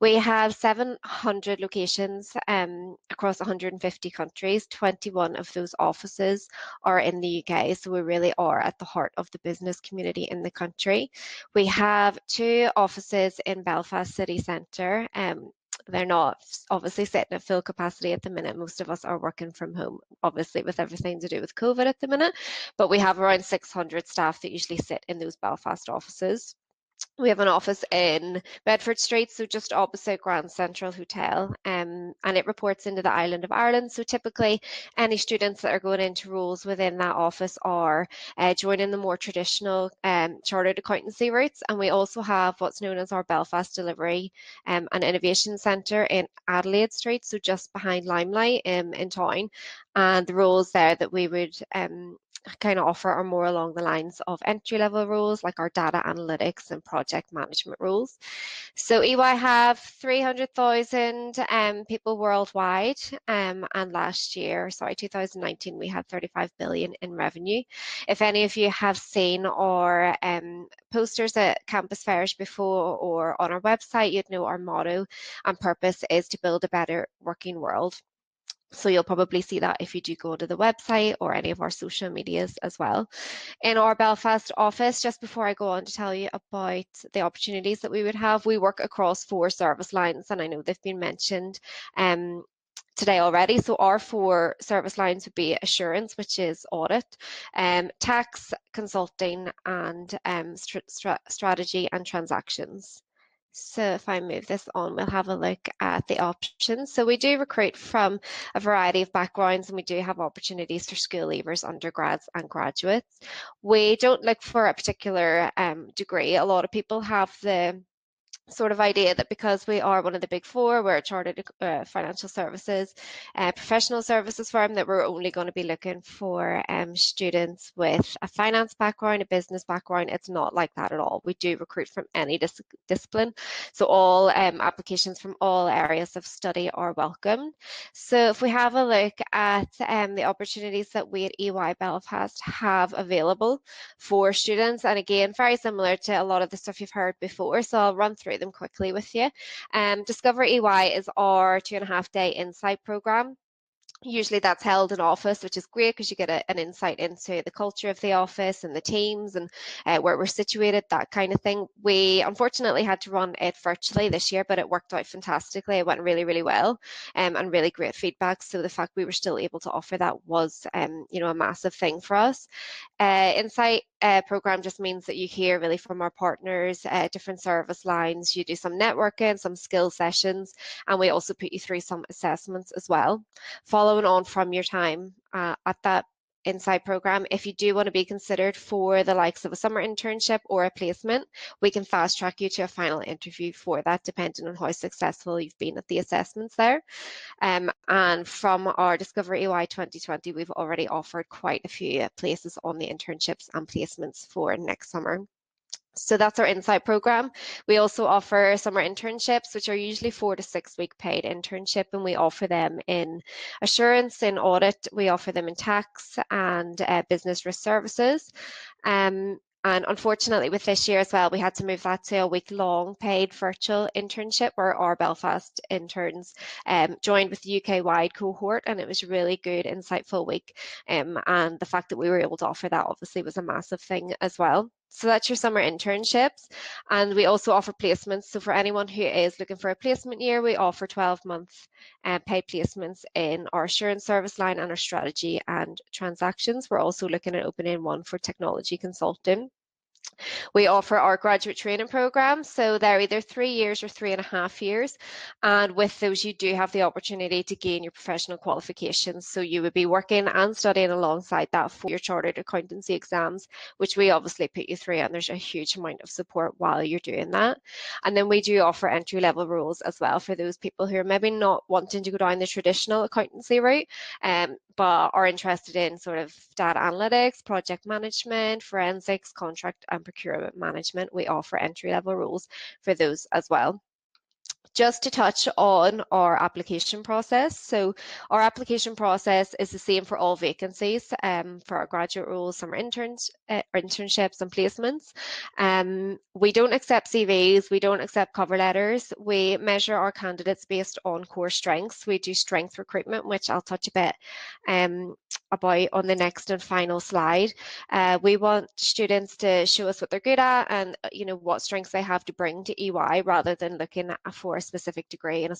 We have 700 locations um, across 150 countries. 21 of those offices are in the UK, so we really are at the heart of the business community in the country. We have two offices in Belfast city centre. Um, they're not obviously sitting at full capacity at the minute. Most of us are working from home, obviously with everything to do with COVID at the minute, but we have around 600 staff that usually sit in those Belfast offices we have an office in Bedford Street, so just opposite Grand Central Hotel, um, and it reports into the island of Ireland. So typically, any students that are going into roles within that office are uh, joining the more traditional um, chartered accountancy routes. And we also have what's known as our Belfast Delivery um, and Innovation Centre in Adelaide Street, so just behind Limelight um, in town. And the roles there that we would um, kind of offer are more along the lines of entry level roles like our data analytics and project management roles. So EY have 300,000 um, people worldwide um, and last year, sorry, 2019, we had 35 billion in revenue. If any of you have seen our um, posters at campus fairs before or on our website, you'd know our motto and purpose is to build a better working world. So you'll probably see that if you do go to the website or any of our social medias as well. In our Belfast office, just before I go on to tell you about the opportunities that we would have, we work across four service lines and I know they've been mentioned um, today already. So our four service lines would be assurance, which is audit, um, tax, consulting, and um, strategy and transactions. So if I move this on, we'll have a look at the options. So we do recruit from a variety of backgrounds and we do have opportunities for school leavers, undergrads and graduates. We don't look for a particular um, degree. A lot of people have the sort of idea that because we are one of the big four, we're a chartered uh, financial services, uh, professional services firm, that we're only going to be looking for um, students with a finance background, a business background. It's not like that at all. We do recruit from any dis discipline. So all um, applications from all areas of study are welcome. So if we have a look at um, the opportunities that we at EY Belfast have available for students, and again, very similar to a lot of the stuff you've heard before. So I'll run through through them quickly with you. Um, Discover EY is our two and a half day insight program. Usually that's held in office, which is great because you get a, an insight into the culture of the office and the teams and uh, where we're situated, that kind of thing. We unfortunately had to run it virtually this year, but it worked out fantastically. It went really, really well um, and really great feedback. So the fact we were still able to offer that was, um, you know, a massive thing for us. Uh, insight uh, program just means that you hear really from our partners, uh, different service lines. You do some networking, some skill sessions, and we also put you through some assessments as well. Following on from your time uh, at that Insight program, if you do want to be considered for the likes of a summer internship or a placement, we can fast track you to a final interview for that, depending on how successful you've been at the assessments there. Um, and from our Discover EY 2020, we've already offered quite a few places on the internships and placements for next summer. So that's our Insight program. We also offer summer internships, which are usually four to six week paid internship, and we offer them in assurance, in audit, we offer them in tax and uh, business risk services. Um, and unfortunately, with this year as well, we had to move that to a week long paid virtual internship where our Belfast interns um, joined with the UK wide cohort. And it was really good, insightful week. Um, and the fact that we were able to offer that obviously was a massive thing as well. So that's your summer internships. And we also offer placements. So for anyone who is looking for a placement year, we offer 12 month uh, paid placements in our assurance service line and our strategy and transactions. We're also looking at opening one for technology consulting. We offer our graduate training programs, so they're either three years or three and a half years. And with those, you do have the opportunity to gain your professional qualifications. So you would be working and studying alongside that for your chartered accountancy exams, which we obviously put you through, and there's a huge amount of support while you're doing that. And then we do offer entry level roles as well for those people who are maybe not wanting to go down the traditional accountancy route, um, but are interested in sort of data analytics, project management, forensics, contract and procurement management. We offer entry level roles for those as well just to touch on our application process. So our application process is the same for all vacancies um, for our graduate roles, summer interns, uh, internships and placements. Um, we don't accept CVs, we don't accept cover letters. We measure our candidates based on core strengths. We do strength recruitment, which I'll touch a bit um, about on the next and final slide. Uh, we want students to show us what they're good at and you know what strengths they have to bring to EY rather than looking for a specific degree and a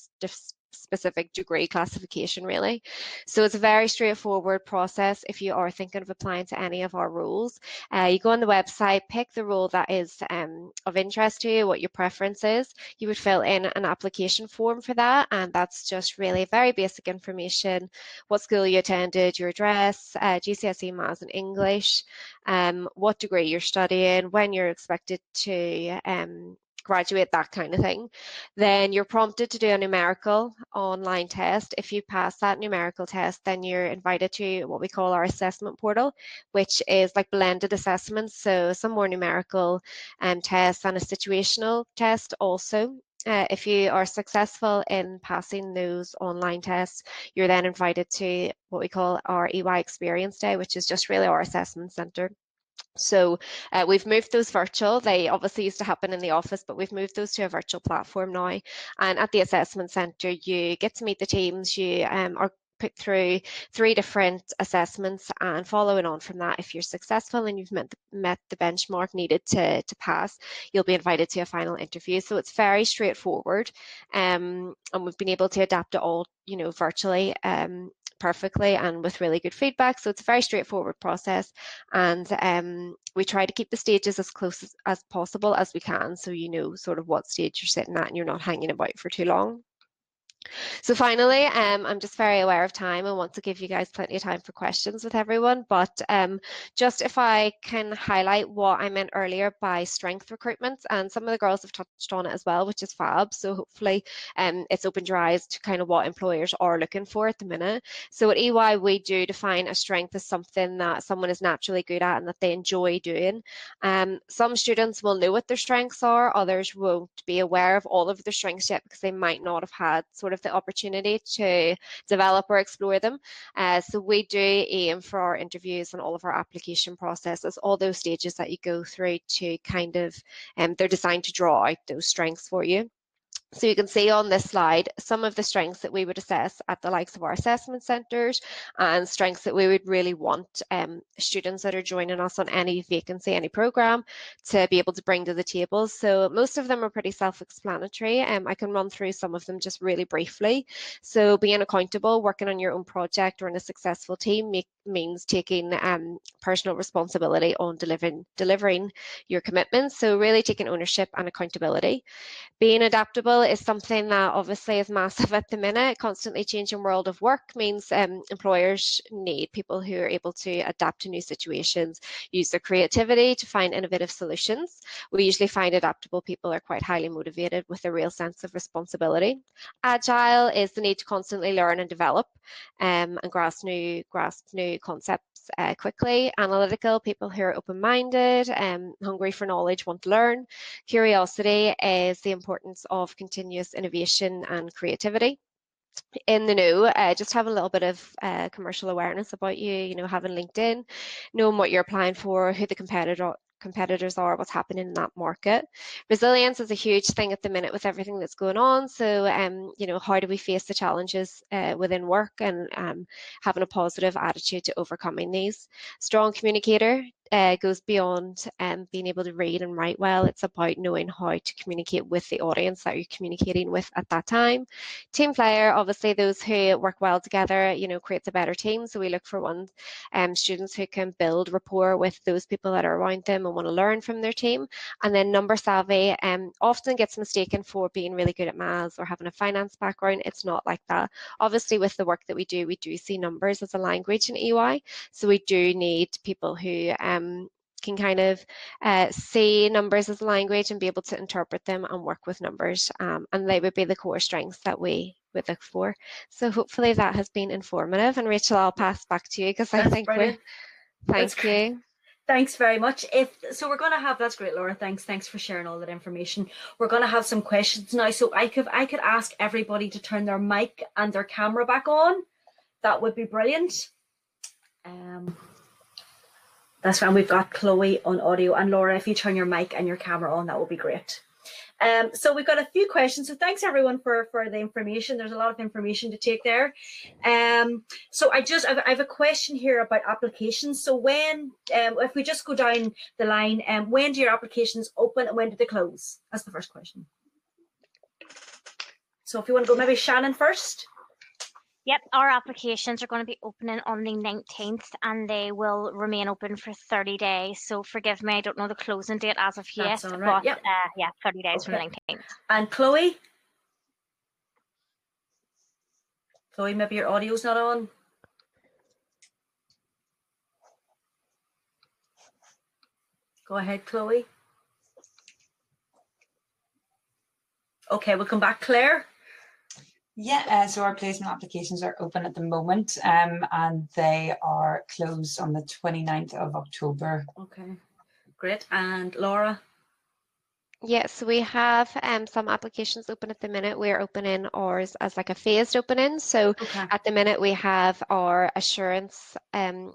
specific degree classification really. So it's a very straightforward process if you are thinking of applying to any of our roles. Uh, you go on the website, pick the role that is um, of interest to you, what your preference is. You would fill in an application form for that and that's just really very basic information, what school you attended, your address, uh, GCSE Maths and English, um, what degree you're studying, when you're expected to um, graduate, that kind of thing. Then you're prompted to do a numerical online test. If you pass that numerical test, then you're invited to what we call our assessment portal, which is like blended assessments. So some more numerical um, tests and a situational test also. Uh, if you are successful in passing those online tests, you're then invited to what we call our EY Experience Day, which is just really our assessment centre. So uh, we've moved those virtual. They obviously used to happen in the office, but we've moved those to a virtual platform now. And at the assessment centre, you get to meet the teams. You um, are put through three different assessments and following on from that, if you're successful and you've met the, met the benchmark needed to, to pass, you'll be invited to a final interview. So it's very straightforward um, and we've been able to adapt it all, you know, virtually um, perfectly and with really good feedback. So it's a very straightforward process and um, we try to keep the stages as close as, as possible as we can so you know sort of what stage you're sitting at and you're not hanging about for too long. So finally, um, I'm just very aware of time and want to give you guys plenty of time for questions with everyone. But um, just if I can highlight what I meant earlier by strength recruitment, and some of the girls have touched on it as well, which is fab. So hopefully um, it's opened your eyes to kind of what employers are looking for at the minute. So at EY, we do define a strength as something that someone is naturally good at and that they enjoy doing. Um, some students will know what their strengths are, others won't be aware of all of their strengths yet because they might not have had sort of the opportunity to develop or explore them. Uh, so we do aim for our interviews and all of our application processes, all those stages that you go through to kind of, um, they're designed to draw out those strengths for you. So you can see on this slide some of the strengths that we would assess at the likes of our assessment centres and strengths that we would really want um, students that are joining us on any vacancy, any programme to be able to bring to the table. So most of them are pretty self-explanatory. Um, I can run through some of them just really briefly. So being accountable, working on your own project or in a successful team make, means taking um, personal responsibility on delivering, delivering your commitments. So really taking ownership and accountability. Being adaptable is something that obviously is massive at the minute. Constantly changing world of work means um, employers need people who are able to adapt to new situations, use their creativity to find innovative solutions. We usually find adaptable people are quite highly motivated with a real sense of responsibility. Agile is the need to constantly learn and develop um, and grasp new, grasp new concepts uh, quickly. Analytical, people who are open-minded, um, hungry for knowledge, want to learn. Curiosity is the importance of continuous innovation and creativity in the know, uh, just have a little bit of uh, commercial awareness about you, you know, having LinkedIn, knowing what you're applying for, who the competitor competitors are, what's happening in that market. Resilience is a huge thing at the minute with everything that's going on. So, um, you know, how do we face the challenges uh, within work and um, having a positive attitude to overcoming these? Strong communicator, uh, goes beyond um, being able to read and write well. It's about knowing how to communicate with the audience that you're communicating with at that time. Team player, obviously those who work well together, you know, creates a better team. So we look for ones um, students who can build rapport with those people that are around them and want to learn from their team. And then number savvy um, often gets mistaken for being really good at maths or having a finance background. It's not like that. Obviously with the work that we do, we do see numbers as a language in EY. So we do need people who um, um, can kind of uh, see numbers as a language and be able to interpret them and work with numbers. Um, and they would be the core strengths that we would look for. So hopefully that has been informative. And Rachel, I'll pass back to you because I think brilliant. we're. Thank that's you.
Thanks very much. If so, we're going to have that's great, Laura. Thanks, thanks for sharing all that information. We're going to have some questions now. So I could I could ask everybody to turn their mic and their camera back on. That would be brilliant. Um, that's fine. We've got Chloe on audio and Laura, if you turn your mic and your camera on, that will be great. Um, so we've got a few questions. So thanks everyone for, for the information. There's a lot of information to take there. Um, so I just, I've, I have a question here about applications. So when, um, if we just go down the line, um, when do your applications open and when do they close? That's the first question. So if you want to go maybe Shannon first.
Yep, our applications are going to be opening on the 19th and they will remain open for 30 days. So forgive me, I don't know the closing date as of yet, right. but yep. uh, yeah, 30 days okay. from the 19th.
And Chloe? Chloe, maybe your audio's not on. Go ahead, Chloe. Okay, we'll come back. Claire?
Yeah, uh, so our placement applications are open at the moment um, and they are closed on the 29th of October.
Okay, great. And Laura?
Yes, we have um, some applications open at the minute. We're opening ours as like a phased opening. So
Okay.
at the minute we have our assurance um,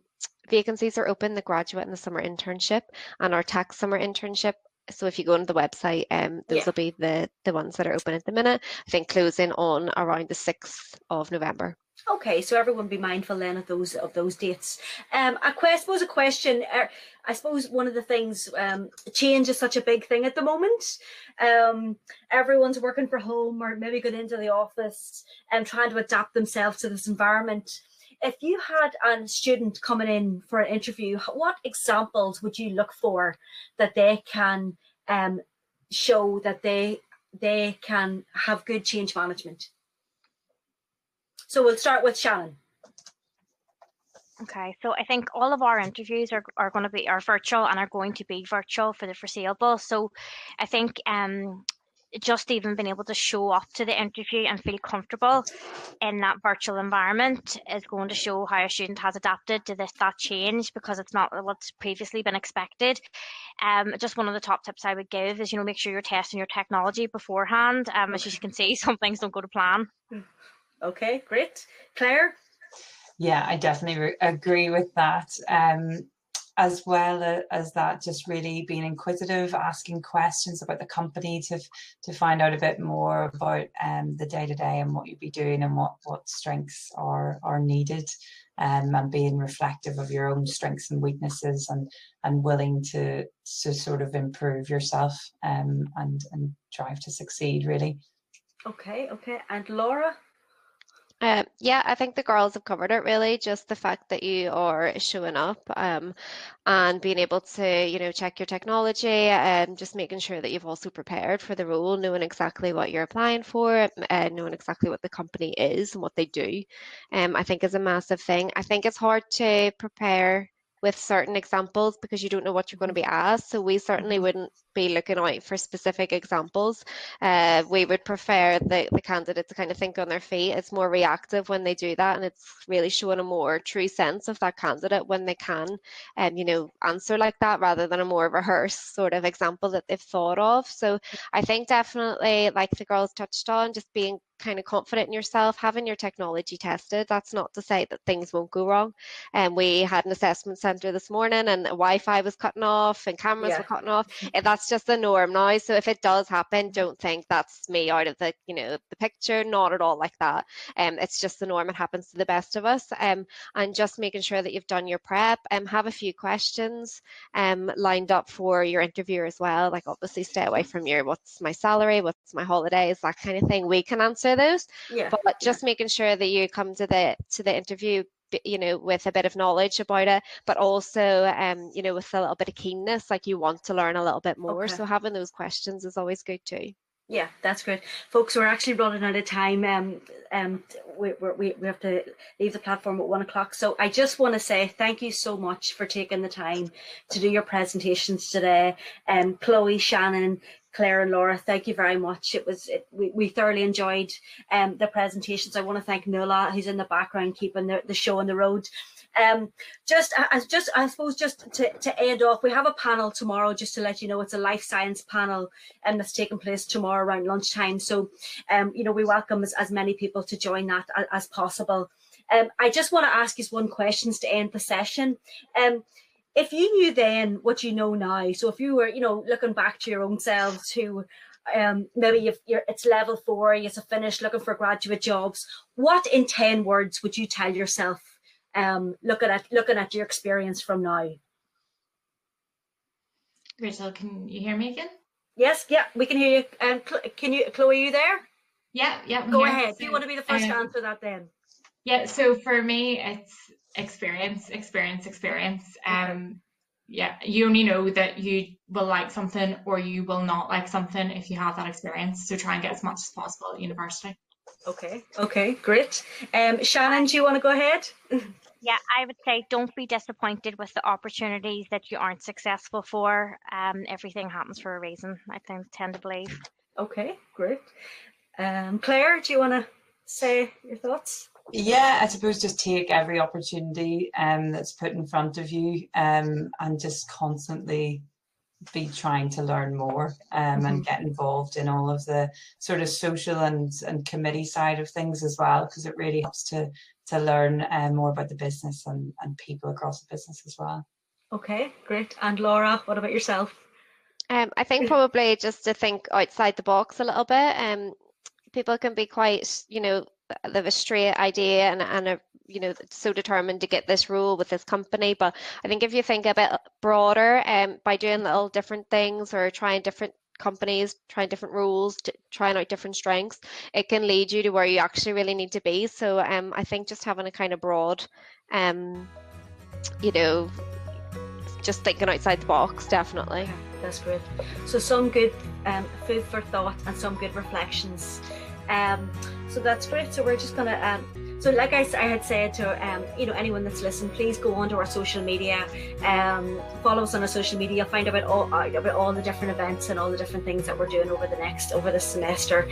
vacancies are open, the graduate and the summer internship, and our tax summer internship. So if you go on the website, um, those
Yeah.
will be the the ones that are open at the minute. I think closing on around the sixth of November.
Okay, so everyone be mindful then of those of those dates. Um, que- I suppose a question. Uh, I suppose one of the things um, change is such a big thing at the moment. Um, everyone's working from home or maybe going into the office and trying to adapt themselves to this environment. If you had a student coming in for an interview, what examples would you look for that they can um, show that they they can have good change management? So we'll start with Shannon.
Okay, so I think all of our interviews are, are going to be are virtual and are going to be virtual for the foreseeable. So I think um just even being able to show up to the interview and feel comfortable in that virtual environment is going to show how a student has adapted to this that change because it's not what's previously been expected. Um, just one of the top tips I would give is you know make sure you're testing your technology beforehand. Um, as you can see, [laughs] some things don't go to plan.
Okay, great. Claire?
Yeah, I definitely re- agree with that. Um, as well as that, just really being inquisitive, asking questions about the company to to find out a bit more about um, the day to day and what you'd be doing and what what strengths are are needed, um, and being reflective of your own strengths and weaknesses and and willing to to sort of improve yourself um, and and drive to succeed really.
Okay, okay. And Laura?
Um, yeah, I think the girls have covered it really. Just the fact that you are showing up um, and being able to, you know, check your technology and just making sure that you've also prepared for the role, knowing exactly what you're applying for, and knowing exactly what the company is and what they do. Um, I think is a massive thing. I think it's hard to prepare with certain examples because you don't know what you're going to be asked. So we certainly
Mhm.
wouldn't be looking out for specific examples. Uh, we would prefer the, the candidate to kind of think on their feet. It's more reactive when they do that, and it's really showing a more true sense of that candidate when they can, um, you know, answer like that rather than a more rehearsed sort of example that they've thought of. So I think definitely, like the girls touched on, just being kind of confident in yourself, having your technology tested. That's not to say that things won't go wrong. And we had an assessment centre this morning, and Wi-Fi was cutting off, and cameras
Yeah.
were cutting off. And that's [laughs] just the norm now. So if it does happen, don't think that's me out of the you know the picture. Not at all like that. Um, it's just the norm. It happens to the best of us. Um, and just making sure that you've done your prep. Um, have a few questions um lined up for your interviewer as well. Like obviously stay away from your what's my salary, what's my holidays, that kind of thing. We can answer those
Yeah.
but just making sure that you come to the to the interview you know with a bit of knowledge about it but also um you know with a little bit of keenness like you want to learn a little bit more
Okay.
so having those questions is always good too
Yeah, that's great. Folks, we're actually running out of time. Um, um, we, we, we have to leave the platform at one o'clock. So I just want to say thank you so much for taking the time to do your presentations today. Um, Chloe, Shannon, Claire, and Laura, thank you very much. It was it, we, we thoroughly enjoyed um, the presentations. I want to thank Nuala, who's in the background keeping the, the show on the road. Um, just as just I suppose just to, to end off, we have a panel tomorrow. Just to let you know, it's a life science panel um, that's taking place tomorrow around lunchtime. So, um, you know, we welcome as, as many people to join that as, as possible. Um, I just want to ask you one questions to end the session. Um, if you knew then what you know now, so if you were, you know, looking back to your own selves who um, maybe you're, it's level four, you're finished looking for graduate jobs, what in 10 words would you tell yourself um, looking at looking at your experience from now?
Rachel, can you hear me again?
Yes, yeah, we can hear you. Um, can you, Chloe, are you there?
Yeah, yeah. I'm
Go
here.
ahead. Do you want to be the first to
um,
answer that then?
Yeah, so for me, it's experience, experience, experience. Um, yeah, you only know that you will like something or you will not like something if you have that experience. So try and get as much as possible at university.
Okay. Okay. Great. Um, Shannon, do you want to go ahead? [laughs]
Yeah, I would say don't be disappointed with the opportunities that you aren't successful for. Um, everything happens for a reason. I tend tend to believe.
Okay, great. Um, Claire, do you want to say your thoughts?
Yeah, I suppose just take every opportunity um, that's put in front of you um, and just constantly be trying to learn more um, and get involved in all of the sort of social and, and committee side of things as well, because it really helps to to learn uh, more about the business and, and people across the business as well.
Okay, great. And Laura, what about yourself?
Um, I think probably just to think outside the box a little bit. Um, people can be quite, you know, they have a straight idea and, and a you know so determined to get this role with this company. But i think if you think a bit broader um, by doing little different things or trying different companies trying different roles trying out different strengths it can lead you to where you actually really need to be. So um, i think just having a kind of broad um, you know just thinking outside the box definitely.
That's great. So some good um, food for thought and some good reflections um, so that's great. So we're just gonna. Um, so like I, I had said to um, you know anyone that's listening, please go onto our social media, um, follow us on our social media, find out about all about all the different events and all the different things that we're doing over the next over the semester.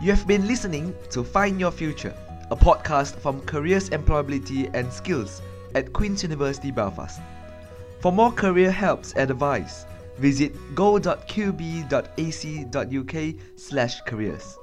You have been listening to Find Your Future, a podcast from Careers Employability and Skills at Queen's University Belfast. For more career helps and advice, visit go.qub.ac.uk/careers.